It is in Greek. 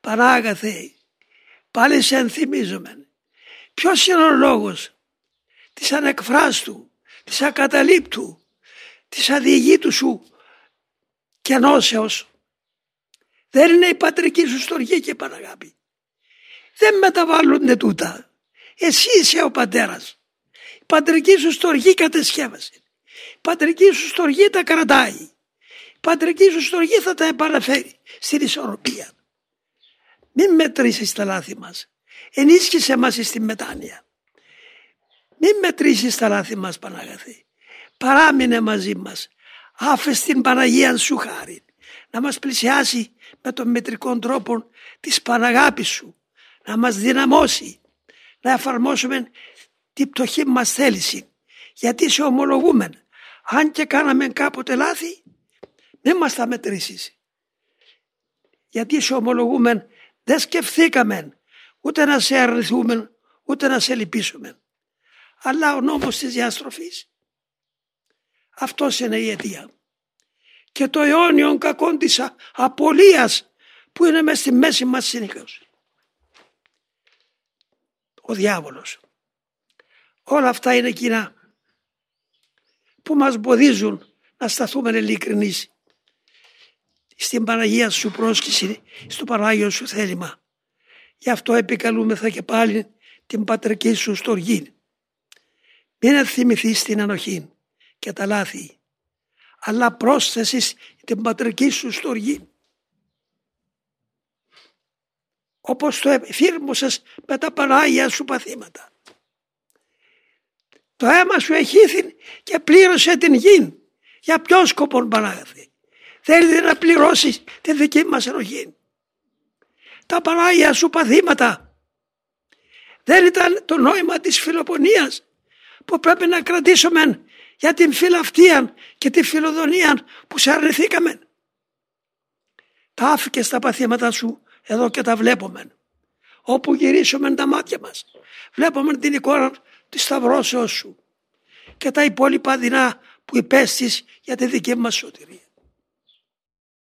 Πανάγαθε, πάλι σε ενθυμίζομαι. Ποιος είναι ο λόγος της ανεκφράστου, της ακαταλήπτου, της αδιηγήτου σου και νόσεως; Δεν είναι η πατρική σου στοργή και Παναγάπη. Δεν μεταβάλλονται τούτα. Εσύ είσαι ο πατέρας. Η πατρική σου στοργή κατεσκεύασε. Η πατρική σου στοργή τα κρατάει. Η πατρική σου στοργή θα τα επαναφέρει στην ισορροπία. Μην μετρήσεις τα λάθη μας. Ενίσχυσε μας στη μετάνοια. Μην μετρήσεις τα λάθη μας Παναγαθή. Παράμεινε μαζί μας. Άφες την Παναγία σου χάρη. Να μας πλησιάσει με τον μετρικό τρόπο της Παναγάπης σου. Να μας δυναμώσει. Να εφαρμόσουμε την πτωχή μας θέληση. Γιατί σε ομολογούμε. Αν και κάναμε κάποτε λάθη, δεν μας θα μετρήσεις. Γιατί σε ομολογούμε δεν σκεφτήκαμε ούτε να σε αρνηθούμε ούτε να σε λυπήσουμε. Αλλά ο νόμος της διαστροφής αυτός είναι η αιτία. Και το αιώνιον κακόν της απολίας που είναι μέσα στη μέση μας συνήθως. Ο διάβολος. Όλα αυτά είναι εκείνα που μας εμποδίζουν να σταθούμε ειλικρινείς στην Παναγία σου πρόσκληση, στο Πανάγιο σου θέλημα. Γι' αυτό επικαλούμεθα και πάλι την πατρική σου στοργή. Μην θυμηθείς την ανοχή και τα λάθη, αλλά πρόσθεσης την πατρική σου στοργή. Όπως το εφήρμοσες με τα Πανάγια σου παθήματα. Το αίμα σου εχήθη και πλήρωσε την γη. Για ποιο σκοπό Πανάγαθη. Θέλει να πληρώσεις τη δική μας ενοχή. Τα Πανάγια σου παθήματα δεν ήταν το νόημα της φιλοπονίας που πρέπει να κρατήσουμε για την φιλαυτία και τη φιλοδονία που σε αρνηθήκαμε. Τα άφηκες στα παθήματα σου εδώ και τα βλέπουμε. Όπου γυρίσουμε τα μάτια μας βλέπουμε την εικόνα της σταυρώσεως σου και τα υπόλοιπα δεινά που υπέστης για τη δική μας σωτηρία.